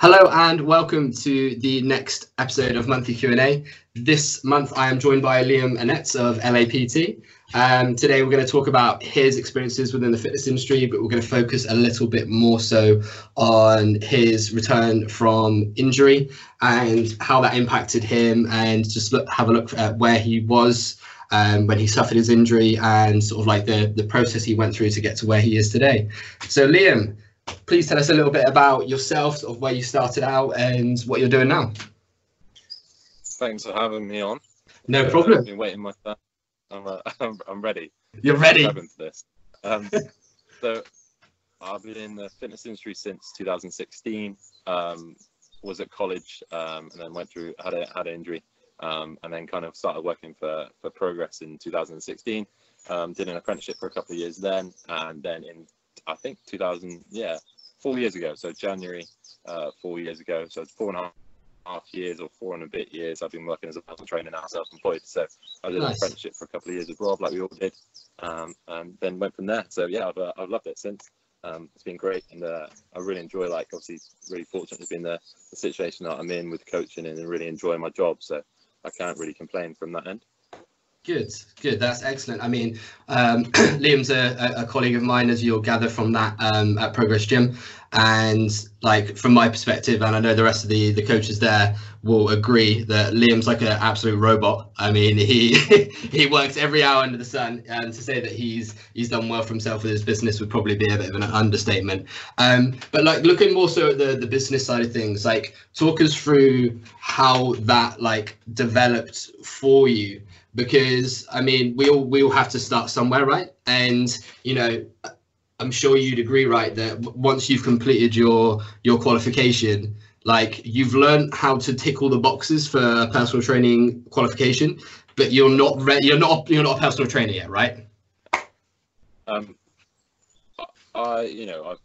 Hello and welcome to the next episode of Monthly Q&A. This month I am joined by Liam Annetz of LAPT. Um, today we're going to talk about his experiences within the fitness industry, but we're going to focus a little bit more so on his return from injury and how that impacted him and just look, have a look at where he was um, when he suffered his injury and sort of like the, the process he went through to get to where he is today. So Liam, please tell us a little bit about yourself, sort of where you started out and what you're doing now. Thanks for having me on. No uh, problem. I've been waiting my time. I'm, uh, I'm, I'm, ready. You're ready. For this. Um, so I've been in the fitness industry since 2016. Um, was at college um, and then went through had a had an injury um, and then kind of started working for for Progress in 2016. Um, did an apprenticeship for a couple of years then, and then in I think 2000, yeah, four years ago. So January, uh, four years ago. So it's four and a half years or four and a bit years. I've been working as a personal trainer now, self-employed. So I did nice. an apprenticeship for a couple of years abroad, like we all did, um, and then went from there. So yeah, I've, uh, I've loved it since. Um, it's been great, and uh, I really enjoy. Like, obviously, really fortunate to be in the, the situation that I'm in with coaching, and really enjoy my job. So I can't really complain from that end. Good, good. That's excellent. I mean, um, Liam's a, a, colleague of mine, as you'll gather from that um, at Progress Gym, and like from my perspective, and I know the rest of the the coaches there will agree that Liam's like an absolute robot. I mean, he he works every hour under the sun, and to say that he's he's done well for himself with his business would probably be a bit of an understatement. Um, but like looking more so at the the business side of things, like talk us through how that like developed for you because I mean we all we all have to start somewhere, right? And you know, I'm sure you'd agree, right, that once you've completed your your qualification, like you've learned how to tick all the boxes for personal training qualification, but you're not re- you're not you're not a personal trainer yet, right? Um, I you know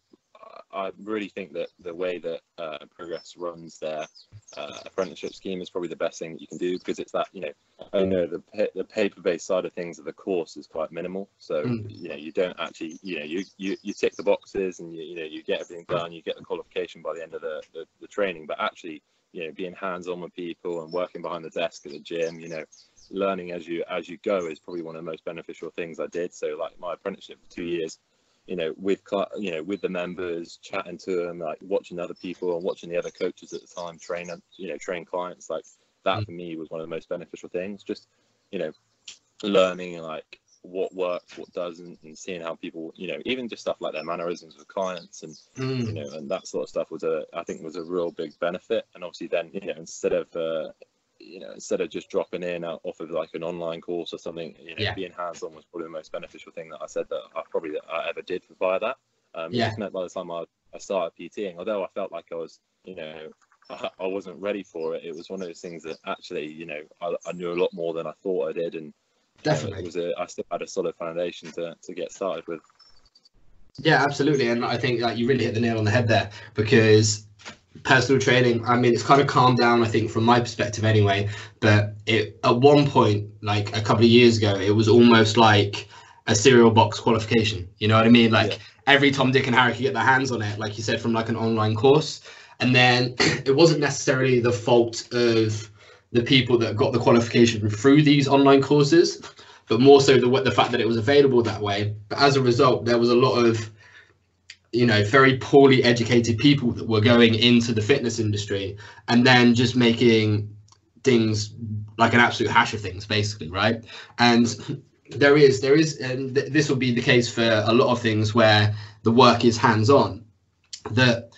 I really think that the way that uh, Progress runs their uh, apprenticeship scheme is probably the best thing that you can do because it's that you know I know the the paper based side of things of the course is quite minimal, so mm. you know you don't actually you know you, you you tick the boxes and you you know you get everything done, you get the qualification by the end of the the, the training, but actually you know being hands on with people and working behind the desk at the gym, you know learning as you as you go is probably one of the most beneficial things I did. So like my apprenticeship for two years you know, with you know, with the members, chatting to them, like watching other people and watching the other coaches at the time train, and you know, train clients. Like that mm. for me was one of the most beneficial things. Just you know, learning like what works, what doesn't, and seeing how people, you know, even just stuff like their mannerisms with clients and mm. you know, and that sort of stuff was a, I think, was a real big benefit. And obviously, then you know, instead of uh, you know, instead of just dropping in off of like an online course or something, you know, yeah. being hands-on was probably the most beneficial thing that I said that I probably that I ever did via that. Um, yeah. It meant by the time I, I started PTing, although I felt like I was, you know, I, I, wasn't ready for it. It was one of those things that actually, you know, I, I knew a lot more than I thought I did, and definitely know, it was a, I still had a solid foundation to to get started with. Yeah, absolutely, and I think like you really hit the nail on the head there because personal training i mean it's kind of calmed down i think from my perspective anyway but it at one point like a couple of years ago it was almost like a cereal box qualification you know what i mean like yeah. every tom dick and harry could get their hands on it like you said from like an online course and then it wasn't necessarily the fault of the people that got the qualification through these online courses but more so the the fact that it was available that way but as a result there was a lot of you know very poorly educated people that were going into the fitness industry and then just making things like an absolute hash of things basically right? And there is there is and th- this will be the case for a lot of things where the work is hands on that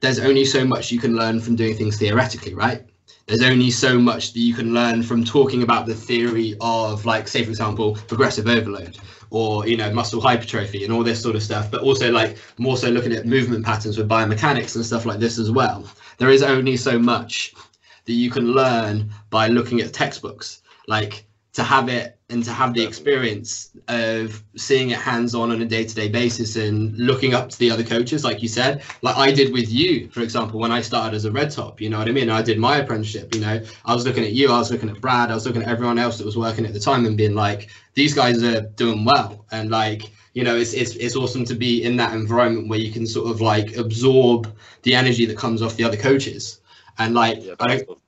there's only so much you can learn from doing things theoretically right? There's only so much that you can learn from talking about the theory of like say for example progressive overload or you know muscle hypertrophy and all this sort of stuff but also like more so looking at movement patterns with biomechanics and stuff like this as well. There is only so much that you can learn by looking at textbooks. Like to have it and to have the experience of seeing it hands on on a day to day basis and looking up to the other coaches, like you said, like I did with you, for example, when I started as a red top, you know what I mean? I did my apprenticeship, you know, I was looking at you, I was looking at Brad, I was looking at everyone else that was working at the time and being like, these guys are doing well. And like, you know, it's, it's, it's awesome to be in that environment where you can sort of like absorb the energy that comes off the other coaches. And like, Yeah, I don't,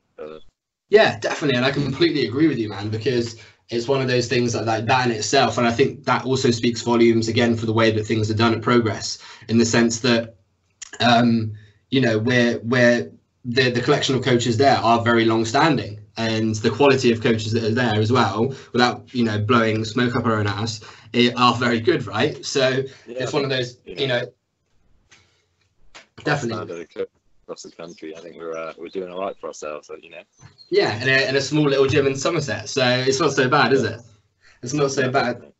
yeah, definitely. And I completely agree with you, man, because it's one of those things that, like that in itself. And I think that also speaks volumes again for the way that things are done at Progress, in the sense that, um, you know, where where the the collection of coaches there are very long standing, and the quality of coaches that are there as well, without you know blowing smoke up our own ass, it, are very good, right? So Yeah, it's one of those, you know, definitely. Standard of coach across the country. I think we're uh, we're doing all right for ourselves. You know, Yeah, and a, in a small little gym in Somerset. So it's not so bad, is it? It's not so bad.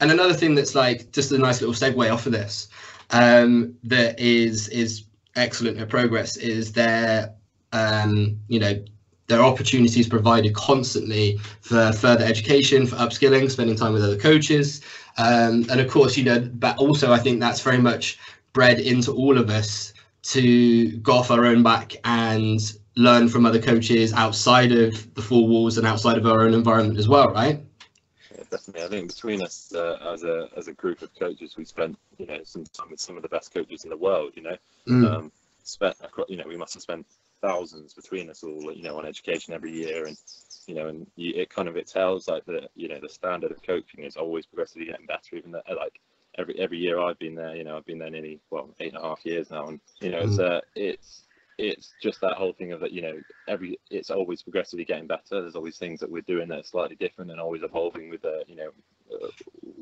And another thing that's like just a nice little segue off of this, um, that is is excellent at progress is their um, you know, there are opportunities provided constantly for further education, for upskilling, spending time with other coaches. Um, and of course, you know, but also I think that's very much bred into all of us to go off our own back and learn from other coaches outside of the four walls and outside of our own environment as well, right? Yeah, definitely. I think between us uh, as a as a group of coaches, we spent you know some time with some of the best coaches in the world. You know, Mm. um, spent you know we must have spent thousands between us all you know on education every year and you know and you, it kind of it tells like the you know the standard of coaching is always progressively getting better even that like every every year I've been there you know I've been there nearly well eight and a half years now and you know it's uh it's it's just that whole thing of that you know every it's always progressively getting better. There's always things that we're doing that are slightly different and always evolving with the you know uh,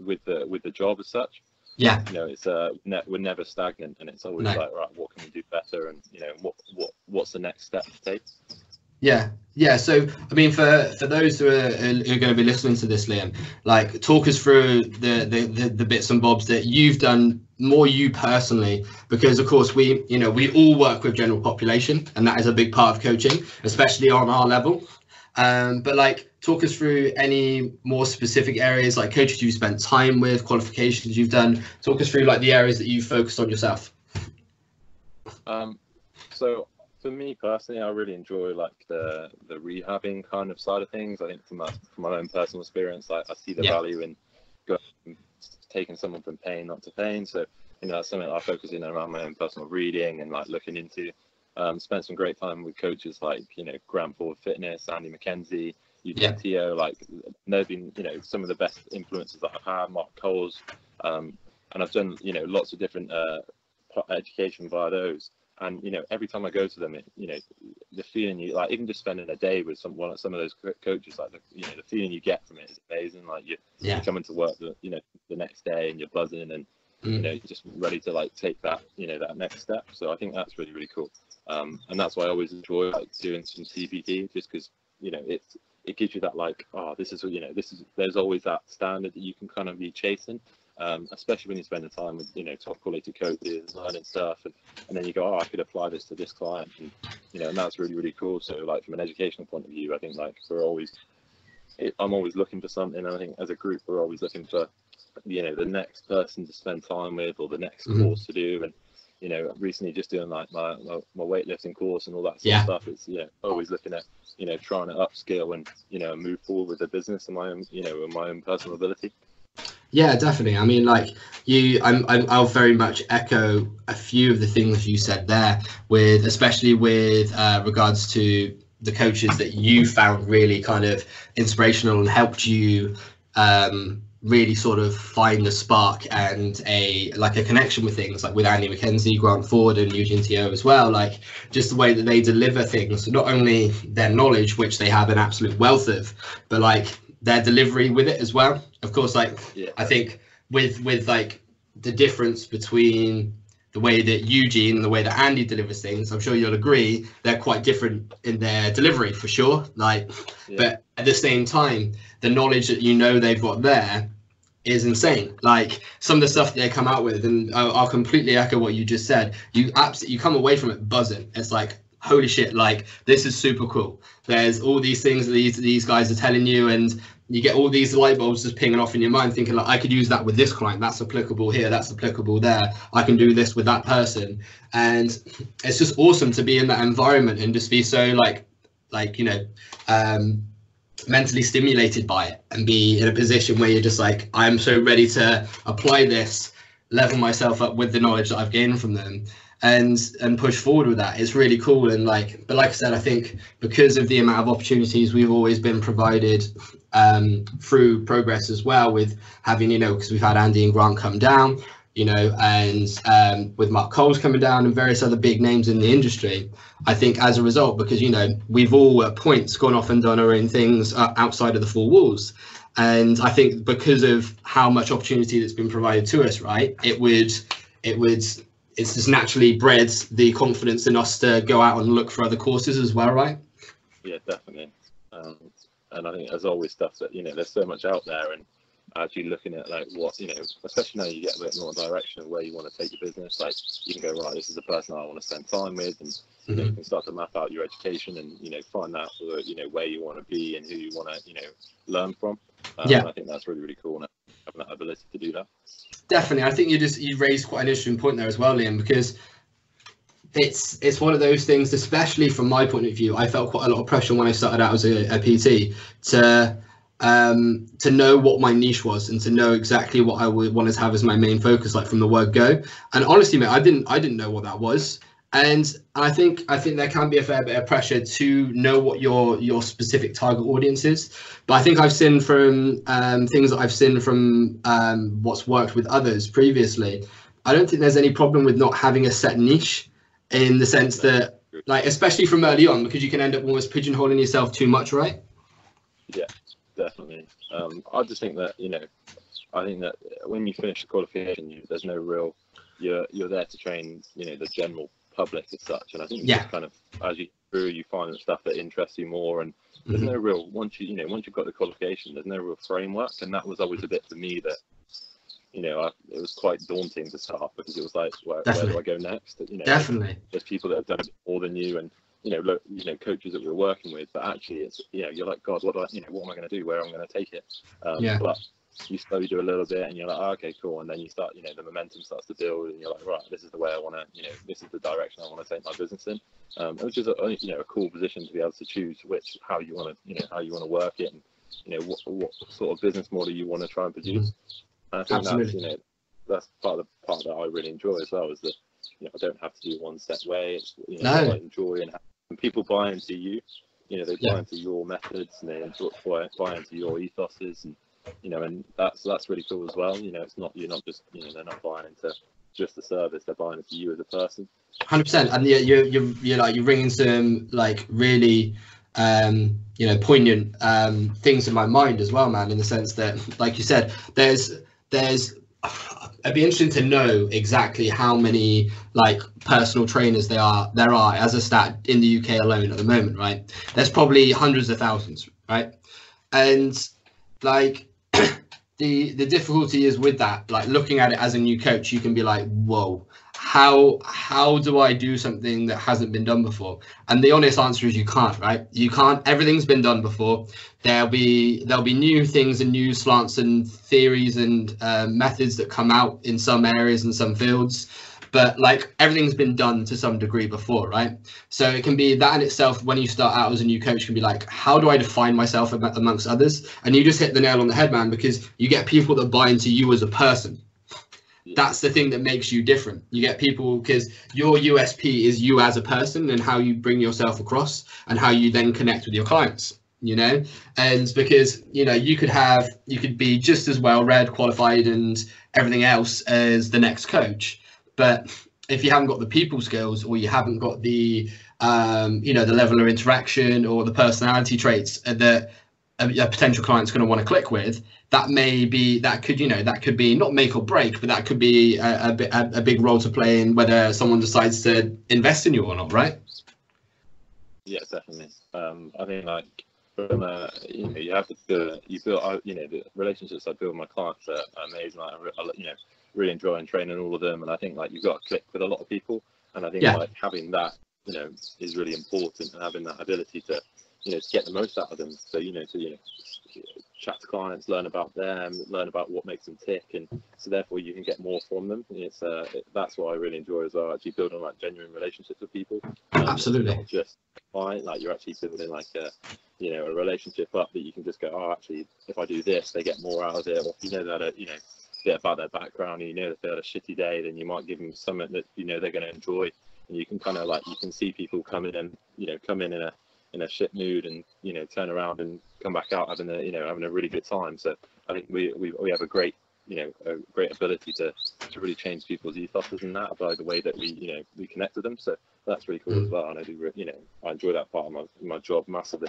with the with the job as such. Yeah, you know it's uh ne- we're never stagnant and it's always No. like right what can we do better and you know what what what's the next step to take yeah, yeah. So, I mean, for for those who are, who are going to be listening to this, Liam, like, talk us through the, the the the bits and bobs that you've done more you personally, because of course we, you know, we all work with general population, and that is a big part of coaching, especially on our level. Um, but like, talk us through any more specific areas, like coaches you've spent time with, qualifications you've done. Talk us through like the areas that you've focused on yourself. Um, so for me personally, I really enjoy like the the rehabbing kind of side of things. I think from my from my own personal experience, I, I see the Yeah. value in going, taking someone from pain not to pain. So you know that's something I focus in around my own personal reading and like looking into. Um, spent some great time with coaches like you know Grant Ford Fitness, Andy McKenzie, Yeah. UTO. Like they've been you know some of the best influences that I've had. Mark Coles, um, and I've done you know lots of different uh, education via those and you know every time I go to them, it, you know the feeling you like even just spending a day with some one some of those co- coaches, like the, you know the feeling you get from it is amazing. Like you Yeah. you're coming to work the you know the next day and you're buzzing and you Mm. know you're just ready to like take that you know that next step. So I think that's really really cool, um, and that's why I always enjoy like doing some CPD just because you know it it gives you that like oh this is you know this is there's always that standard that you can kind of be chasing. Um, especially when you spend the time with you know top quality coaches learning stuff and, and then you go oh I could apply this to this client and you know and that's really really cool so like from an educational point of view I think like we're always it, I'm always looking for something and I think as a group we're always looking for you know the next person to spend time with or the next Mhm. course to do and you know recently just doing like my, my, my weightlifting course and all that sort Yeah. of stuff it's know always looking at you know trying to upskill and you know move forward with the business and my own you know and my own personal ability Yeah, definitely. I mean, like you, I'm, I'm, I'll very much echo a few of the things you said there, with especially with uh, regards to the coaches that you found really kind of inspirational and helped you um, really sort of find a spark and a like a connection with things, like with Andy McKenzie, Grant Ford, and Eugene Teo as well. Like just the way that they deliver things, not only their knowledge, which they have an absolute wealth of, but like their delivery with it as well. Of course, like yeah I think with with like the difference between the way that Eugene and the way that Andy delivers things, I'm sure you'll agree they're quite different in their delivery for sure. Like, Yeah. but at the same time, the knowledge that you know they've got there is insane. Like some of the stuff that they come out with, and I'll, I'll completely echo what you just said. You absolutely you come away from it buzzing. It's like holy shit! Like this is super cool. There's all these things that these these guys are telling you, and you get all these light bulbs just pinging off in your mind, thinking like, I could use that with this client. That's applicable here. That's applicable there. I can do this with that person, and it's just awesome to be in that environment and just be so like, like you know, um, mentally stimulated by it and be in a position where you're just like, I'm so ready to apply this, level myself up with the knowledge that I've gained from them and and push forward with that. It's really cool. And like but like i said i think because of the amount of opportunities we've always been provided um, through progress as well with having you know because we've had andy and grant come down you know and um, with mark coles coming down and various other big names in the industry i think as a result because you know we've all at points gone off and done our own things uh, outside of the four walls. And i think because of how much opportunity that's been provided to us right it would it would it's just naturally bred the confidence in us to go out and look for other courses as well, right? Yeah, definitely. Um, and I think there's always stuff that you know there's so much out there, and actually looking at like what you know, especially now you get a bit more direction of where you want to take your business. Like you can go right, this is the person I want to spend time with, and you, mm-hmm. can start to map out your education and you know find out you know where you want to be and who you want to you know learn from. Um, yeah, I think that's really really cool having that ability to do that. Definitely, I think you just you raised quite an interesting point there as well, Liam, because it's it's one of those things, especially from my point of view. I felt quite a lot of pressure when I started out as a, a PT to um, to know what my niche was and to know exactly what I would want to have as my main focus, like from the word go. And honestly, mate, I didn't I didn't know what that was and I think I think there can be a fair bit of pressure to know what your your specific target audience is. But I think I've seen from um, things that I've seen from um, what's worked with others previously. I don't think there's any problem with not having a set niche, in the sense that, like, especially from early on, because you can end up almost pigeonholing yourself too much, right? Yeah, definitely. Um, I just think that you know, I think that when you finish the qualification, you, there's no real. You're you're there to train, you know, the general public as such. And I think yeah. kind of as you through, you find the stuff that interests you more. And there's mm-hmm. no real once you you know once you've got the qualification, there's no real framework. And that was always a bit for me that you know I, it was quite daunting to start because it was like where, where do I go next? You know, definitely. There's people that have done it more than you and. You know, look, you know, coaches that we are working with, but actually, it's you know, you're like, God, what do I, you know, what am I going to do? Where am I going to take it? Um, yeah. But you slowly do a little bit and you're like, oh, okay, cool. And then you start, you know, the momentum starts to build and you're like, right, this is the way I want to, you know, this is the direction I want to take my business in. Um, which is a, you know, a cool position to be able to choose which, how you want to, you know, how you want to work it and, you know, what, what sort of business model you want to try and produce. Mm-hmm. And I think Absolutely. that's, you know, that's part of the part that I really enjoy as well is that, you know, I don't have to do one set way. It's, you know, no. I enjoy and, and people buy into you, you know, they buy yeah. into your methods and they buy into your ethoses and, you know, and that's that's really cool as well. You know, it's not you're not just you know they're not buying into just the service; they're buying into you as a person. Hundred percent, and you're, you you you're like you're bringing some like really um, you know poignant um, things in my mind as well, man. In the sense that, like you said, there's there's it'd be interesting to know exactly how many like personal trainers there are there are as a stat in the UK alone at the moment, right? There's probably hundreds of thousands, right? And like the the difficulty is with that like looking at it as a new coach you can be like whoa how how do i do something that hasn't been done before? And the honest answer is you can't right? You can't. Everything's been done before. There'll be there'll be new things and new slants and theories and uh, methods that come out in some areas and some fields but like everything's been done to some degree before right? So it can be that in itself when you start out as a new coach can be like how do i define myself amongst others? And you just hit the nail on the head man because you get people that buy into you as a person. That's the thing that makes you different. You get people because your usp is you as a person and how you bring yourself across and how you then connect with your clients you know? And because you know you could have you could be just as well read qualified and everything else as the next coach but if you haven't got the people skills or you haven't got the um, you know the level of interaction or the personality traits that a, a potential client's going to want to click with, that may be that could you know that could be not make or break, but that could be a, a, a big role to play in whether someone decides to invest in you or not, right? Yeah, definitely. Um, I think like from uh, you know you have to you build you know the relationships I build with my clients are amazing. Like, you know really enjoying training all of them. And I think like you've got to click with a lot of people. And I think yeah. like having that, you know, is really important and having that ability to, you know, to get the most out of them. So, you know, to, you know, chat to clients, learn about them, learn about what makes them tick, and so therefore you can get more from them. And it's uh, it, that's what I really enjoy as well. Actually building like genuine relationships with people. Um, Absolutely. Just client, like you're actually building like a you know a relationship up that you can just go, oh, actually, if I do this, they get more out of it. Or you know that, uh, you know, bit about their background, and you know if they had a shitty day, then you might give them something that you know they're going to enjoy. And you can kind of like you can see people come in and you know come in in a in a shit mood and you know turn around and come back out having a you know having a really good time. So I think we we, we have a great you know a great ability to to really change people's ethos and that by the way that we you know we connect with them. So that's really cool mm. as well, and I do you know I enjoy that part of my my job massively.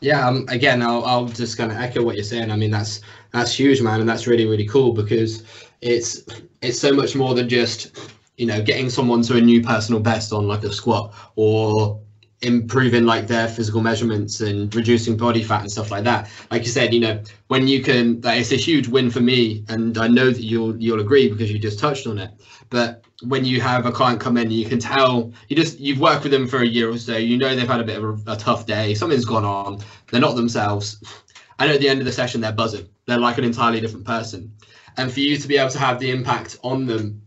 Yeah, um, again, I'll, I'll just kind of echo what you're saying. I mean, that's that's huge, man, and that's really really cool because it's it's so much more than just you know getting someone to a new personal best on like a squat or improving like their physical measurements and reducing body fat and stuff like that. Like you said you know when you can that it's a huge win for me and i know that you'll you'll agree because you just touched on it. But when you have a client come in you can tell you just you've worked with them for a year or so you know they've had a bit of a, a tough day something's gone on they're not themselves. And at the end of the session they're buzzing they're like an entirely different person. And for you to be able to have the impact on them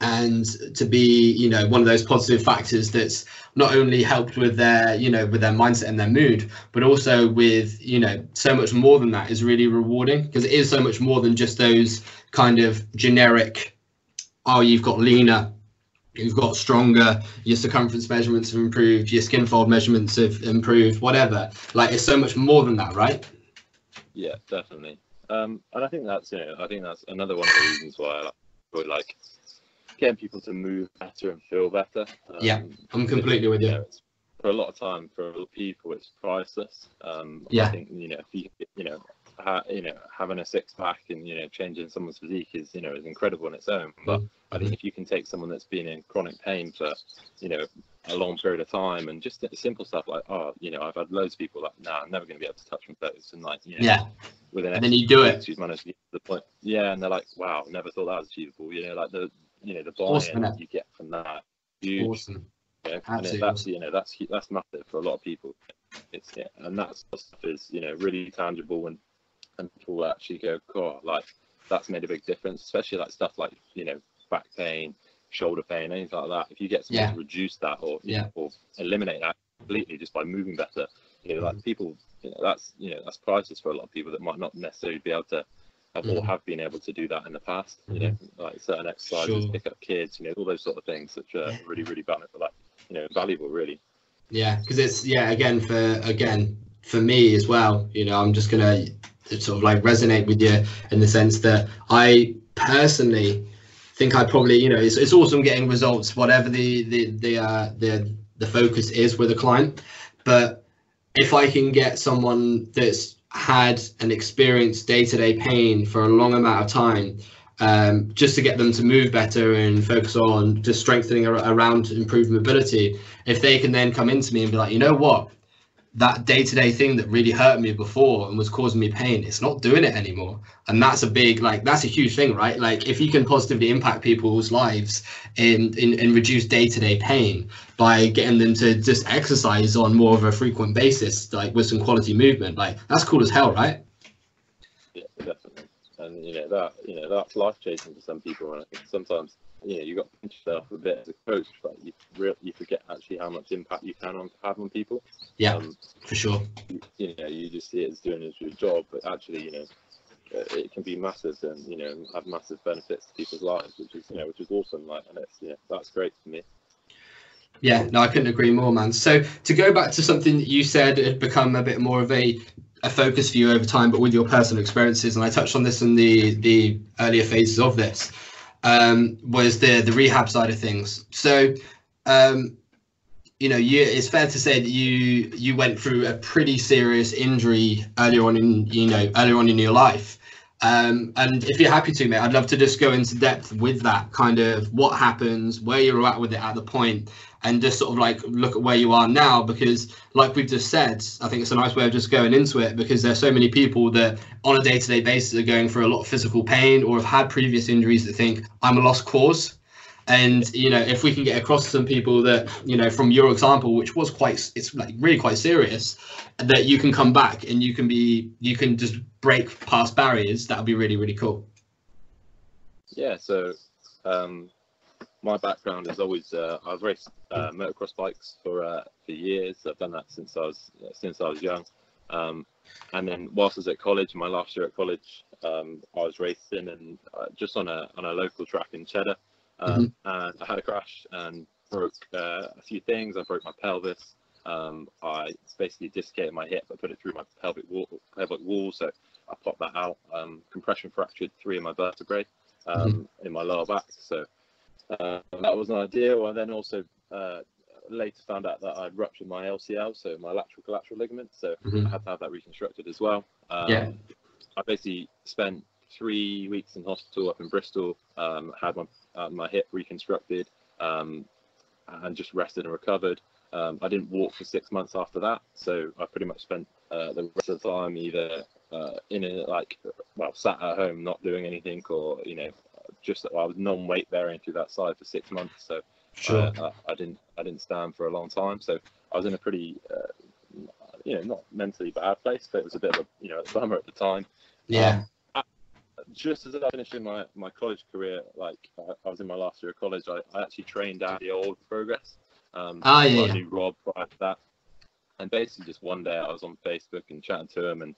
and to be you know one of those positive factors that's not only helped with their you know with their mindset and their mood but also with you know so much more than that is really rewarding. Because it is so much more than just those kind of generic oh you've got leaner you've got stronger your circumference measurements have improved your skin fold measurements have improved whatever. Like it's so much more than that right? Yeah definitely. Um and i think that's you know i think that's another one of the reasons why i like getting people to move better and feel better. Um, yeah, I'm completely with you. you for a lot of time, for a lot of people, it's priceless. Um, yeah. I think you know, if you you know, ha, you know, having a six pack and you know, changing someone's physique is you know is incredible on its own. But mm-hmm. I think if you can take someone that's been in chronic pain for you know a long period of time and just simple stuff like oh you know I've had loads of people like nah I'm never going to be able to touch my toes and like you know, yeah within and then you do it she's managed to get to the point yeah and they're like wow never thought that was achievable you know like the you know the buy-in awesome, that you get from that huge. Awesome. Yeah, and that's you know that's that's massive for a lot of people. It's yeah, and that stuff is you know really tangible and and people actually go, God, like that's made a big difference, especially like stuff like you know back pain, shoulder pain, anything like that. If you get someone yeah. to reduce that or yeah. Know, or eliminate that completely just by moving better, you know, like mm-hmm. people, you know, that's you know that's priceless for a lot of people that might not necessarily be able to have mm. or have been able to do that in the past. You know, mm-hmm. like certain exercises, sure. pick up kids, you know, all those sort of things, which are really, really valuable, like you know, valuable, really. Yeah, because it's yeah, again for again for me as well. You know, I'm just gonna sort of like resonate with you in the sense that I personally think I probably you know it's, it's awesome getting results, whatever the the the uh, the the focus is with a client, but if I can get someone that's had and experienced day-to-day pain for a long amount of time um, just to get them to move better and focus on just strengthening around improved mobility. If they can then come into me and be like you know what that day-to-day thing that really hurt me before and was causing me pain it's not doing it anymore. And that's a big like that's a huge thing right? Like if you can positively impact people's lives in, in reduce day-to-day pain by getting them to just exercise on more of a frequent basis like with some quality movement like that's cool as hell right? Yeah definitely. And you know that you know that's life changing for some people and i think sometimes you know, you got to pinch yourself a bit as a coach, but you really you forget actually how much impact you can on, have on people. Yeah, um, for sure. You, you, know, you just see it as doing your job, but actually, you know, uh, it can be massive and you know have massive benefits to people's lives, which is you know which is awesome. Like, and it's yeah, that's great for me. Yeah, no, I couldn't agree more, man. So to go back to something that you said had become a bit more of a a focus for you over time, but with your personal experiences, and I touched on this in the the earlier phases of this um, was the the rehab side of things. So, um, you know, you, it's fair to say that you you went through a pretty serious injury earlier on in you know earlier on in your life. Um, and if you're happy to, mate, I'd love to just go into depth with that kind of what happens, where you're at with it at the point, and just sort of like look at where you are now because like we've just said i think it's a nice way of just going into it because there's so many people that on a day-to-day basis are going through a lot of physical pain or have had previous injuries that think i'm a lost cause And you know, if we can get across some people that you know, from your example, which was quite, it's like really quite serious, that you can come back and you can be, you can just break past barriers. That would be really, really cool. Yeah. So, um, my background is always uh, I've raced uh, motocross bikes for uh, for years. I've done that since I was since I was young. Um, and then whilst I was at college, my last year at college, um, I was racing and uh, just on a on a local track in Cheddar, um, mm-hmm. and I had a crash and broke uh, a few things. I broke my pelvis. Um, I basically dislocated my hip. I put it through my pelvic wall, pelvic wall so I popped that out. Um, compression fractured three of my vertebrae um, mm-hmm. in my lower back. So that was not ideal. And then also uh, later found out that I'd ruptured my LCL, so my lateral collateral ligament. So mm-hmm. I had to have that reconstructed as well. Um, yeah. I basically spent three weeks in hospital up in Bristol. Um, had my uh, my hip reconstructed, um, and just rested and recovered. Um, I didn't walk for six months after that, so I pretty much spent uh, the rest of the time either uh, in a like well sat at home not doing anything, or you know just that I was non-weight bearing through that side for six months. So Sure. Uh, I, I, didn't I didn't stand for a long time, so I was in a pretty uh, you know not mentally bad place, but it was a bit of a you know a bummer at the time. Yeah. Um, just as I finished in my, my college career, like I, I was in my last year of college, I, I actually trained at the old Progress. Um, ah, yeah. I knew Rob prior to that, and basically just one day I was on Facebook and chatting to him, and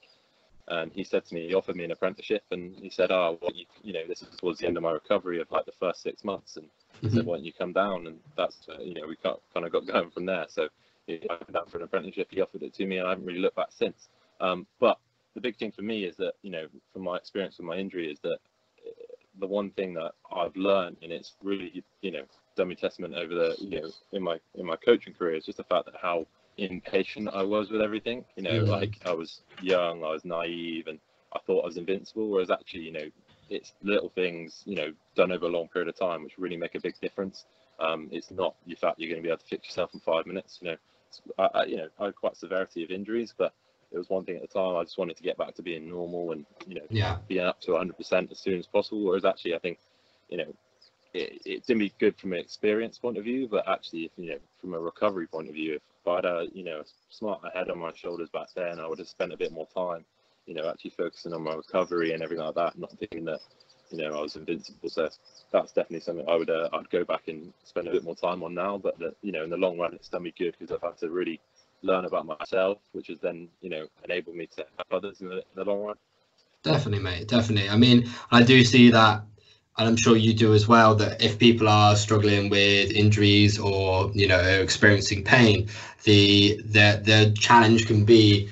and he said to me, he offered me an apprenticeship, and he said, "Oh, well, you, you know, this is towards the end of my recovery of like the first six months, and he mm-hmm. said, why don't you come down? And that's, uh, you know, we kind of got going from there. So I went down for an apprenticeship. He offered it to me, and I haven't really looked back since. Um, but the big thing for me is that, you know, from my experience with my injury, is that uh, the one thing that I've learned, and it's really, you know, done me testament over the, you know, in my in my coaching career, is just the fact that how impatient I was with everything. You know, mm-hmm. like I was young, I was naive, and I thought I was invincible. Whereas actually, you know, it's little things, you know, done over a long period of time, which really make a big difference. Um, it's not the fact you're going to be able to fix yourself in five minutes. You know, I, I, you know, I had quite severity of injuries, but it was one thing at the time. I just wanted to get back to being normal and you know, yeah. being up to 100% as soon as possible. Whereas actually, I think, you know, it, it didn't be good from an experience point of view, but actually, if you know, from a recovery point of view, if I'd, uh, you know, smart head on my shoulders back then, I would have spent a bit more time you know, actually focusing on my recovery and everything like that, not thinking that, you know, I was invincible. So that's definitely something I would, uh, I'd go back and spend a bit more time on now. But that, you know, in the long run, it's done me good because I've had to really learn about myself, which has then, you know, enabled me to help others in the, in the long run. Definitely, mate. Definitely. I mean, I do see that and I'm sure you do as well, that if people are struggling with injuries or you know experiencing pain, the the the challenge can be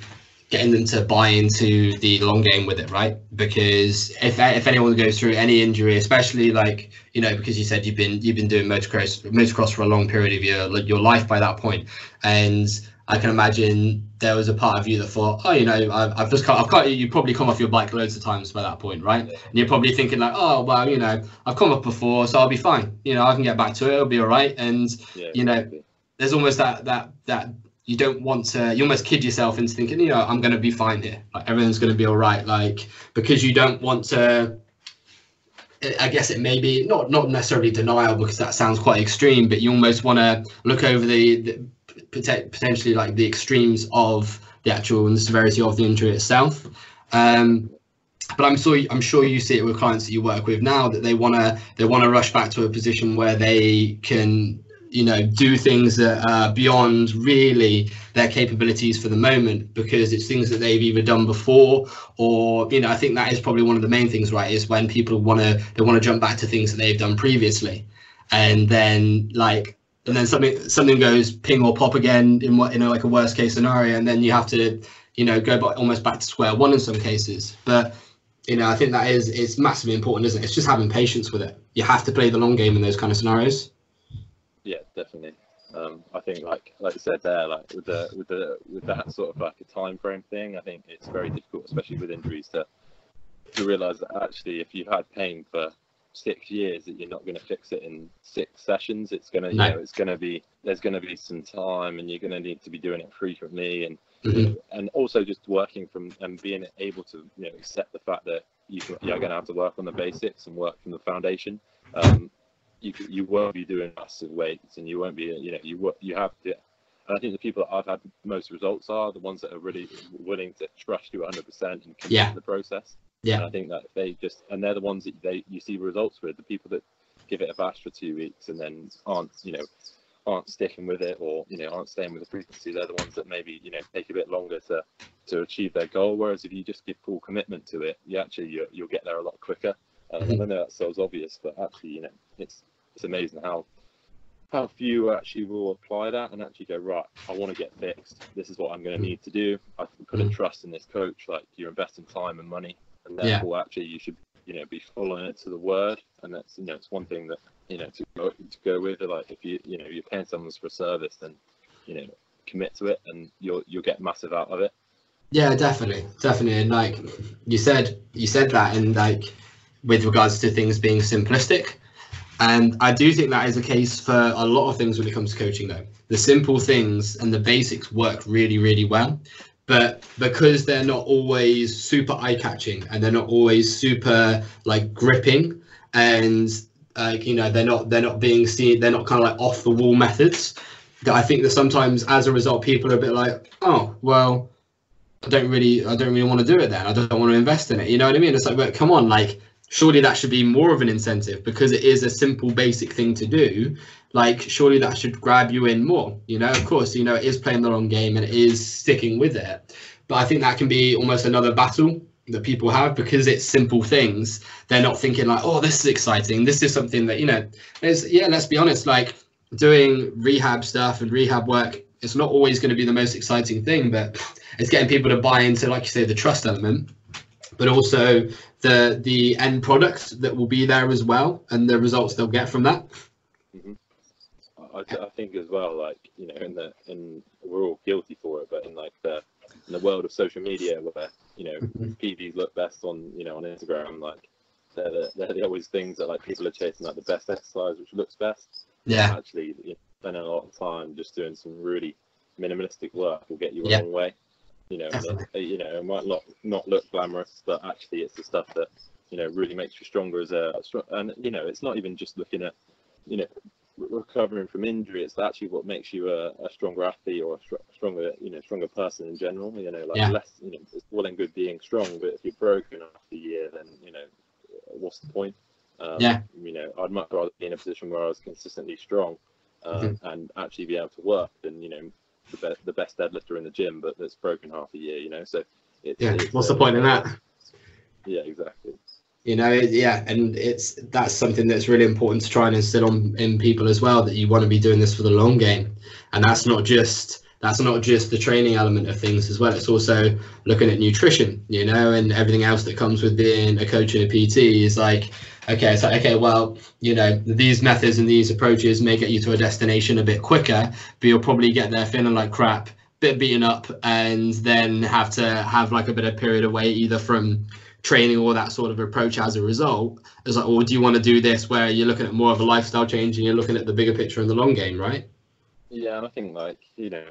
getting them to buy into the long game with it, right? Because if if anyone goes through any injury, especially like you know, because you said you've been you've been doing motocross motocross for a long period of your your life by that point, and I can imagine there was a part of you that thought, oh, you know, I've, I've just come, I've got you probably come off your bike loads of times by that point, right? And you're probably thinking like, oh, well, you know, I've come up before, so I'll be fine. You know, I can get back to it. It'll be all right. And yeah, you know, there's almost that that that you don't want to you almost kid yourself into thinking you know i'm going to be fine here like everything's going to be all right like because you don't want to i guess it may be not not necessarily denial because that sounds quite extreme but you almost want to look over the, the potentially like the extremes of the actual and the severity of the injury itself. Um, but I'm sure I'm sure you see it with clients that you work with now that they want to they want to rush back to a position where they can you know do things that are beyond really their capabilities for the moment because it's things that they've either done before or you know i think that is probably one of the main things right is when people want to they want to jump back to things that they've done previously. And then like and then something something goes ping or pop again in what you know like a worst case scenario and then you have to you know go back almost back to square one in some cases. But you know i think that is it's massively important isn't it? It's just having patience with it. You have to play the long game in those kind of scenarios. Yeah, definitely. Um, I think like like you said there, like with the with the with that sort of like a time frame thing, I think it's very difficult, especially with injuries, to to realise that actually if you've had pain for six years, that you're not going to fix it in six sessions. It's gonna no. you know it's gonna be there's gonna be some time, and you're gonna need to be doing it frequently, and mm-hmm. and also just working from and being able to you know accept the fact that you can, you're going to have to work on the basics and work from the foundation. Um, you you won't be doing massive weights, and you won't be you know you you have to. And I think the people that I've had most results are the ones that are really willing to trust you 100% and commit Yeah. to the process. Yeah. And I think that they just and they're the ones that they you see results with. The people that give it a bash for two weeks and then aren't you know aren't sticking with it or you know aren't staying with the frequency. They're the ones that maybe you know take a bit longer to to achieve their goal. Whereas if you just give full commitment to it, you actually you, you'll get there a lot quicker. Um, Mhm. I know that sounds obvious, but actually you know it's it's amazing how how few actually will apply that and actually go right. I want to get fixed. This is what I'm going to need to do. I can put a Mhm. trust in this coach. Like you're investing time and money, and Yeah. actually you should you know be following it to the word. And that's you know it's one thing that you know to go, to go with. Like if you you know you're paying someone for a service, then you know commit to it, and you'll you'll get massive out of it. Yeah, definitely, definitely. And like you said, you said that, and like with regards to things being simplistic, and I do think that is the case for a lot of things when it comes to coaching. Though the simple things and the basics work really, really well, but because they're not always super eye-catching and they're not always super like gripping, and like you know they're not they're not being seen, they're not kind of like off the wall methods. That I think that sometimes, as a result, people are a bit like, oh well. I don't really, I don't really want to do it then. I don't want to invest in it. You know what I mean? It's like, but come on, like, surely that should be more of an incentive because it is a simple, basic thing to do. Like, surely that should grab you in more. You know, of course, you know, it is playing the long game and it is sticking with it. But I think that can be almost another battle that people have because it's simple things. They're not thinking like, oh, this is exciting. This is something that you know. Yeah. Let's be honest. Like doing rehab stuff and rehab work, it's not always going to be the most exciting thing, but it's getting people to buy into, like you say, the trust element, but also the the end product that will be there as well, and the results they'll get from that. Mm-hmm. I, I think as well, like you know, in the in we're all guilty for it, but in like the in the world of social media, where you know Mhm. PBs look best on you know on Instagram, like they're the, they're the always things that like people are chasing, like the best exercise which looks best. Yeah, Actually, you know, spending a lot of time just doing some really minimalistic work will get you a Yeah. long way. You know, it, you know, it might not not look glamorous, but actually, it's the stuff that you know really makes you stronger as a and you know, it's not even just looking at you know recovering from injury. It's actually what makes you a, a stronger athlete or a str- stronger you know stronger person in general. You know, like Yeah. less you know, it's well and good being strong, but if you're broken after a year, then you know, what's the point? Um, Yeah. You know, I'd much rather be in a position where I was consistently strong um, and actually be able to work than you know the best the best deadlifter in the gym, but that's broken half a year. You know, so it's, yeah. it's, What's the uh, point in that? Yeah, exactly. You know yeah and it's that's something that's really important to try and instill on in people as well that you want to be doing this for the long game. And that's not just that's not just the training element of things as well it's also looking at nutrition you know and everything else that comes with being a coach and a pt is like okay it's like okay well you know these methods and these approaches may get you to a destination a bit quicker but you'll probably get there feeling like crap bit beaten up and then have to have like a bit of period away either from training or that sort of approach as a result it's like well do you want to do this where you're looking at more of a lifestyle change and you're looking at the bigger picture in the long game right Yeah, and I think like you know,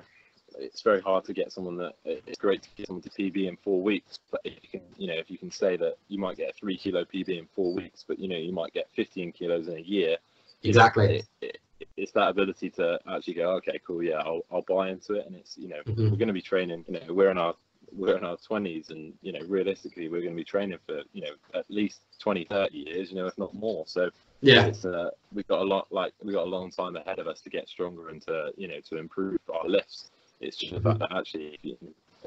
it's very hard to get someone that it's great to get someone to PB in four weeks, but if you can, you know, if you can say that you might get a three kilo PB in four weeks, but you know, you might get 15 kilos in a year. know, Exactly. it, it, it's that ability to actually go, okay, cool, yeah, I'll, I'll buy into it, and it's you know, Mhm. we're going to be training. You know, we're in our we're in our 20s, and you know, realistically, we're going to be training for you know at least 20, 30 years, you know, if not more. So yeah it's uh, we've got a lot like we've got a long time ahead of us to get stronger and to you know to improve our lifts it's just the fact that actually if you,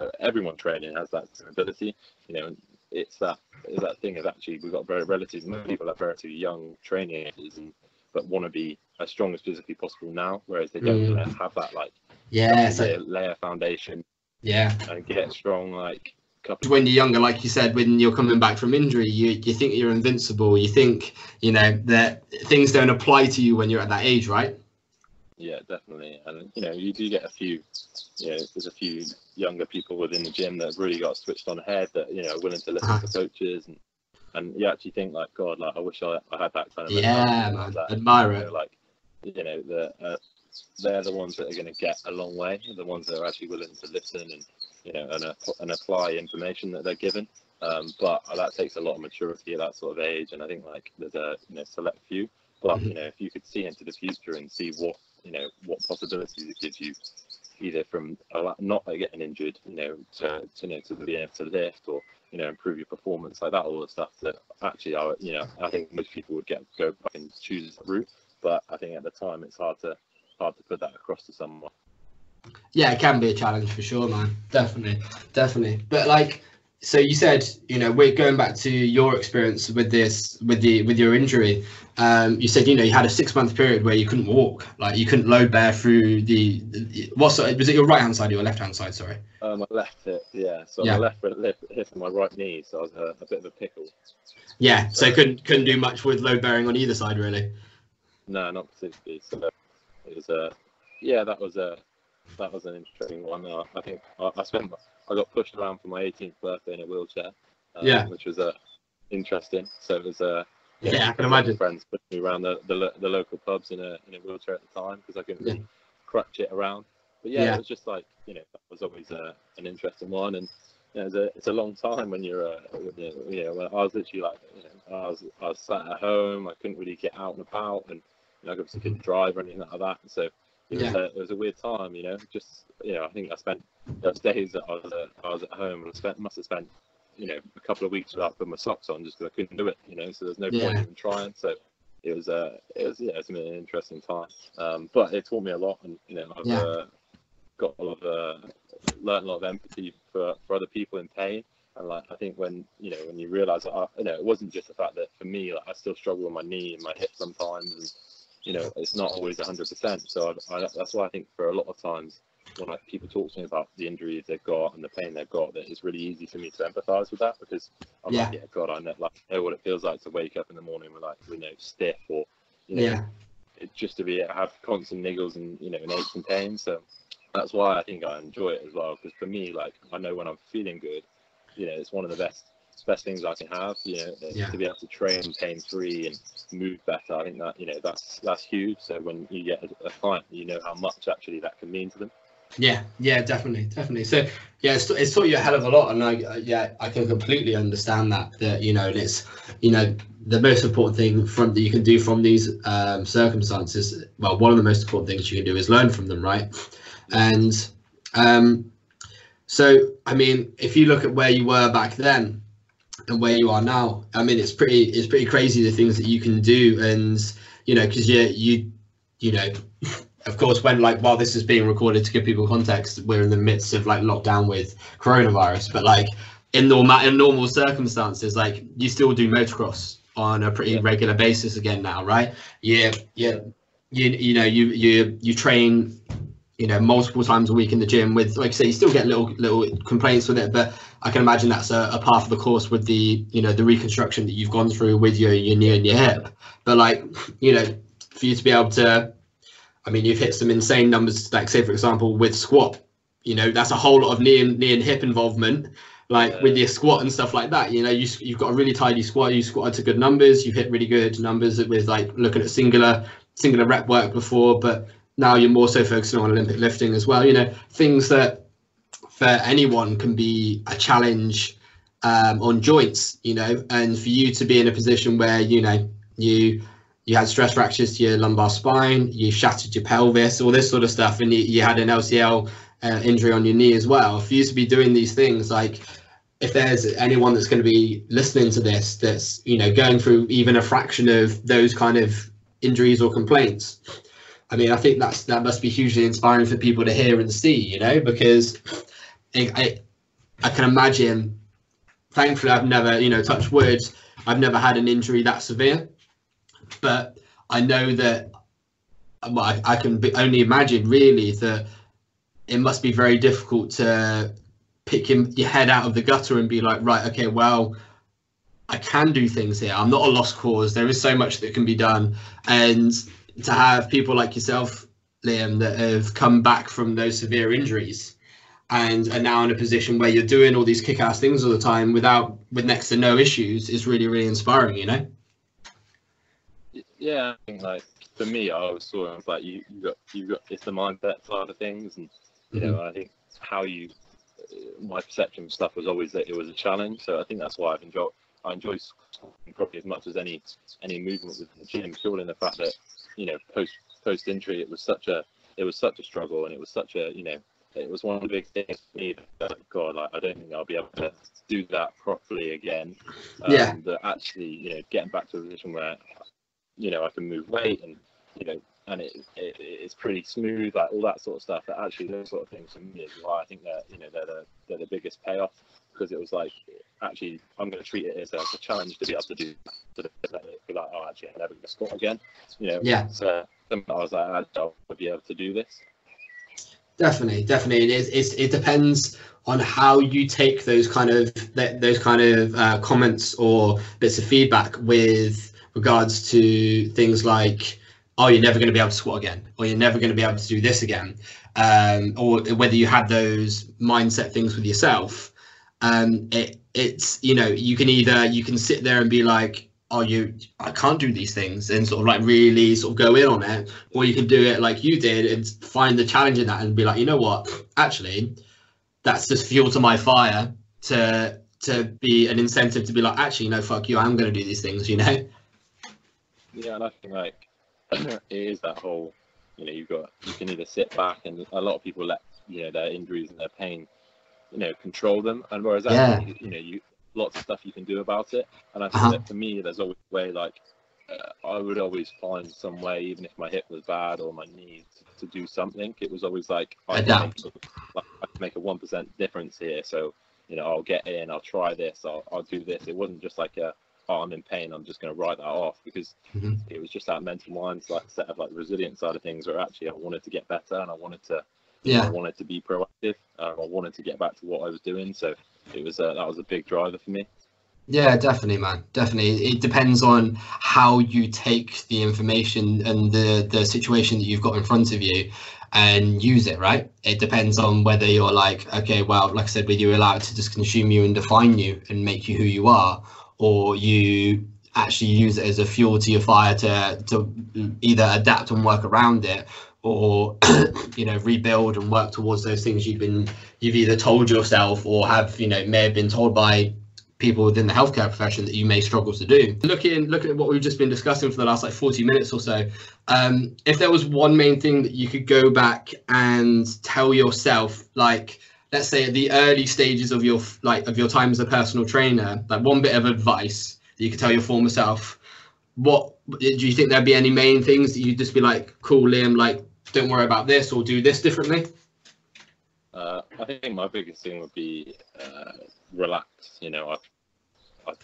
uh, everyone training has that ability you know it's that it's that thing of actually we've got very relatively most people have relatively young training ages and but want to be as strong as physically possible now whereas they don't Mm. have that like yeah layer foundation yeah and get strong like couple when you're younger like you said when you're coming back from injury you you think you're invincible you think you know that things don't apply to you when you're at that age right Yeah, definitely. And you know, you do get a few, you know, there's a few younger people within the gym that have really got switched on ahead that you know are willing to listen Uh-huh. to coaches and and you actually think like, God, like I wish I, I had that kind of yeah man that. admire You it know, like you know, the uh, they're the ones that are going to get a long way. The ones that are actually willing to listen and you know and, uh, and apply information that they're given. Um, but that takes a lot of maturity at that sort of age, and I think like there's a you know select few. But Mhm. you know, if you could see into the future and see what you know what possibilities it gives you, either from not getting injured, you know, to, to you know to be able to lift or you know improve your performance like that, all the stuff that actually I you know I think most people would get go back and choose that route. But I think at the time it's hard to hard to put that across to someone. Yeah, it can be a challenge for sure, man. Definitely, definitely. But like, so you said, you know, we're going back to your experience with this, with the with your injury. Um, you said, you know, you had a six month period where you couldn't walk, like you couldn't load bear through the. the what sort? Was it your right hand side or your left hand side? Sorry. Uh, my left hip, yeah. So Yeah. my left hip, hip and my right knee, so I was a, a bit of a pickle. Yeah, so couldn't couldn't do much with load bearing on either side, really. No, not particularly. So it was a, yeah, that was a, that was an interesting one. Uh, I think I, I spent, I got pushed around for my 18th birthday in a wheelchair. Uh, Yeah. Which was uh, interesting. So it was uh, Yeah, I can imagine. Friends pushed me around the, the lo- the local pubs in a in a wheelchair at the time because I couldn't Yeah. really crutch it around. But yeah, Yeah. it was just like you know that was always uh, an interesting one and. You know, it's, a, it's a long time when you're, uh, when you know, you know, I was literally like, you know, I was, I was sat at home, I couldn't really get out and about, and you know, I obviously couldn't drive or anything like that. So it was, Yeah. a, it was a weird time, you know. Just you know, I think I spent those days that I was uh, I was at home and I spent must have spent you know a couple of weeks without putting my socks on just because I couldn't do it, you know. So there's no point Yeah. even trying. So it was uh it was yeah it's been an interesting time, um, but it taught me a lot, and you know I've Yeah. uh, got a lot of uh, learned a lot of empathy for for other people in pain. And like I think when you know when you realise that I, you know it wasn't just the fact that for me like I still struggle with my knee and my hip sometimes and you know it's not always 100% so I, I, that's why I think for a lot of times when like people talk to me about the injuries they've got and the pain they've got that it's really easy for me to empathize with that because I'm like yeah. god I know like know what it feels like to wake up in the morning with like you know stiff or you know Yeah, it, just to be have constant niggles and you know and aches and pains. So that's why I think I enjoy it as well because for me like I know when I'm feeling good you know it's one of the best best things I can have you know Yeah. to be able to train pain free and move better I think that you know that's that's huge so when you get a, a client you know how much actually that can mean to them yeah, yeah, definitely, definitely. So yeah, it's, it's taught you a hell of a lot, and I uh, yeah, I can completely understand that. That you know, and it's you know the most important thing from that you can do from these um, circumstances. Well, one of the most important things you can do is learn from them, right? And um, so I mean, if you look at where you were back then and where you are now, I mean, it's pretty it's pretty crazy the things that you can do, and you know, because you you you know. Of course, when like while this is being recorded to give people context, we're in the midst of like lockdown with coronavirus. But like in normal in normal circumstances, like you still do motocross on a pretty Yeah. regular basis again now, right? Yeah, yeah. You you know you you you train, you know, multiple times a week in the gym with like I say, you still get little little complaints with it, but I can imagine that's a, a part of the course with the you know the reconstruction that you've gone through with your your knee and your hip. But like you know, for you to be able to I mean, you've hit some insane numbers. Like, say, for example, with squat, you know, that's a whole lot of knee and knee and hip involvement. Like with your squat and stuff like that, you know, you you've got a really tidy squat. You squatted to good numbers. You've hit really good numbers with like looking at singular singular rep work before, but now you're more so focusing on Olympic lifting as well. You know, things that for anyone can be a challenge um, on joints. You know, and for you to be in a position where you know you you had stress fractures to your lumbar spine, you shattered your pelvis, all this sort of stuff, and you, you had an LCL uh, injury on your knee as well. For you to be doing these things, like if there's anyone that's going to be listening to this, that's you know going through even a fraction of those kind of injuries or complaints, I mean, I think that's that must be hugely inspiring for people to hear and see, you know, because I I, I can imagine. Thankfully, I've never, you know, touch wood, I've never had an injury that severe but I know that well, I, I can be, only imagine really that it must be very difficult to pick your head out of the gutter and be like, right, okay, well, I can do things here. I'm not a lost cause. There is so much that can be done, and to have people like yourself, Liam, that have come back from those severe injuries and are now in a position where you're doing all these kick-ass things all the time without with next to no issues is really really inspiring you know? Yeah I think like for me I always saw it as like you you got you got it's the mindset side of things and you know mm-hmm. I think how you my perception of stuff was always that it was a challenge so I think that's why I've enjoyed I enjoy probably as much as any any movement within the gym, purely in the fact that you know post post injury it was such a it was such a struggle and it was such a you know it was one of the big things for me that God like, I don't think I'll be able to do that properly again. Um, yeah. That actually you know getting back to a position where you know I can move weight and you know and it, it, it's pretty smooth, like all that sort of stuff. That actually those sort of things for me is why I think that you know they're the they're the biggest payoff because it was like actually I'm going to treat it as a, a, challenge to be able to do to be like oh actually I'm never going to score again, you know. Yeah. So I was like I'll be able to do this. Definitely, definitely. It is. It's, it depends on how you take those kind of those kind of uh, comments or bits of feedback with regards to things like oh, you're never going to be able to squat again, or you're never going to be able to do this again, um, or whether you had those mindset things with yourself. Um, it, it's you know you can either you can sit there and be like, oh, you I can't do these things, and sort of like really sort of go in on it, or you can do it like you did and find the challenge in that and be like, you know what, actually, that's just fuel to my fire to to be an incentive to be like, actually, no, fuck you, I'm going to do these things, you know. Yeah, and I think like it is that whole, you know, you've got you can either sit back and a lot of people let you know their injuries and their pain, you know, control them, and whereas yeah. you know, you lots of stuff you can do about it, and I think uh-huh. that for me, there's always a way like uh, I would always find some way, even if my hip was bad or my knee, to, to do something. It was always like I can make, like, I can make a one percent difference here, so you know I'll get in, I'll try this, I'll, I'll do this. It wasn't just like a oh, I'm in pain, I'm just going to write that off because mm-hmm. it was just that mental mindset like, set of like the resilient side of things where actually I wanted to get better and I wanted to, yeah, I wanted to be proactive. Uh, I wanted to get back to what I was doing. So it was uh, that was a big driver for me. Yeah, definitely, man. Definitely. It depends on how you take the information and the the situation that you've got in front of you and use it, right? It depends on whether you're like, okay, well, like I said, whether you allow it to just consume you and define you and make you who you are, or you actually use it as a fuel to your fire to to either adapt and work around it or you know rebuild and work towards those things you've been you've either told yourself or have you know may have been told by people within the healthcare profession that you may struggle to do. Looking looking at what we've just been discussing for the last like 40 minutes or so um, if there was one main thing that you could go back and tell yourself like let's say at the early stages of your like of your time as a personal trainer, like one bit of advice that you could tell your former self, what do you think there'd be any main things that you'd just be like, cool, Liam, like don't worry about this or do this differently? Uh, I think my biggest thing would be uh, relax. You know, I, I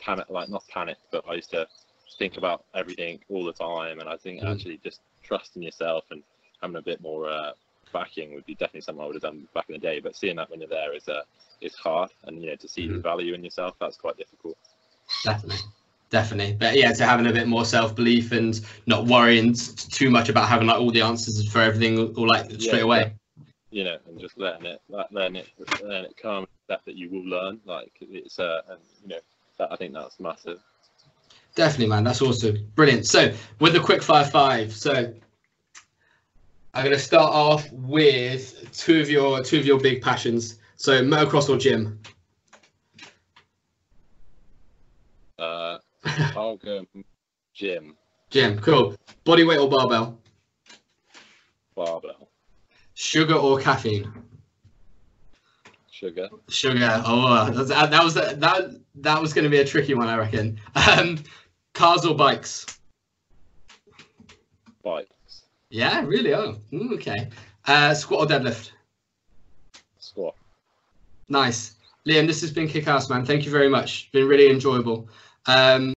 panic, like not panic, but I used to think about everything all the time, and I think mm. actually just trusting yourself and having a bit more uh, backing would be definitely something I would have done back in the day. But seeing that when you're there is uh, is hard, and you know to see mm-hmm. the value in yourself that's quite difficult. Definitely, definitely. But yeah, to having a bit more self belief and not worrying too much about having like all the answers for everything or like straight yeah, away. You know, and just letting it, letting it, letting it come. That that you will learn. Like it's uh, and you know, that I think that's massive. Definitely, man. That's awesome. Brilliant. So with the quick five five, so I'm going to start off with two of your two of your big passions. So motocross or gym? Uh, I'll go gym. Gym, cool. Body weight or barbell? Barbell. Sugar or caffeine? Sugar. Sugar. Oh, that, that was that that was going to be a tricky one, I reckon. Um, cars or bikes? Bike. Yeah, really? Oh, okay. Uh, squat or deadlift? Squat. Nice. Liam, this has been kick ass, man. Thank you very much. Been really enjoyable. Um,